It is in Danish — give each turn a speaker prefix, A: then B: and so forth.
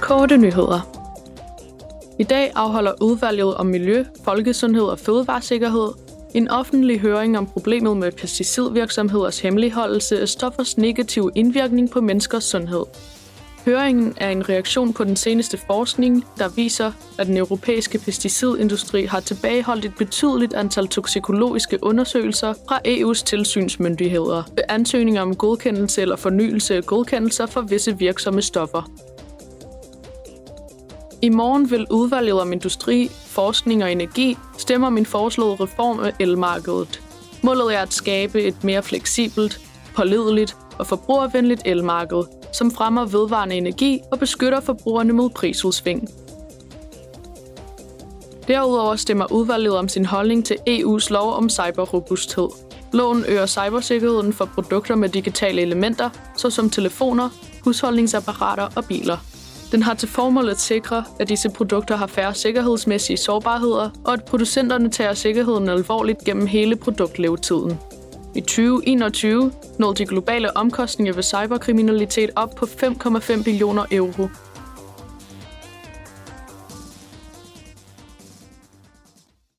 A: Korte nyheder. I dag afholder udvalget om miljø, folkesundhed og fødevaresikkerhed en offentlig høring om problemet med pesticidvirksomheders hemmeligholdelse af stoffers negative indvirkning på menneskers sundhed. Høringen er en reaktion på den seneste forskning, der viser, at den europæiske pesticidindustri har tilbageholdt et betydeligt antal toksikologiske undersøgelser fra EU's tilsynsmyndigheder ved ansøgninger om godkendelse eller fornyelse af godkendelser for visse virksomme stoffer. I morgen vil udvalget om industri, forskning og energi stemme om en foreslået reform af elmarkedet. Målet er at skabe et mere fleksibelt, pålideligt og forbrugervenligt elmarked, som fremmer vedvarende energi og beskytter forbrugerne mod prisudsving. Derudover stemmer udvalget om sin holdning til EU's lov om cyberrobusthed. Loven øger cybersikkerheden for produkter med digitale elementer, såsom telefoner, husholdningsapparater og biler. Den har til formål at sikre, at disse produkter har færre sikkerhedsmæssige sårbarheder, og at producenterne tager sikkerheden alvorligt gennem hele produktlevetiden. I 2021 nåede de globale omkostninger ved cyberkriminalitet op på 5,5 billioner euro,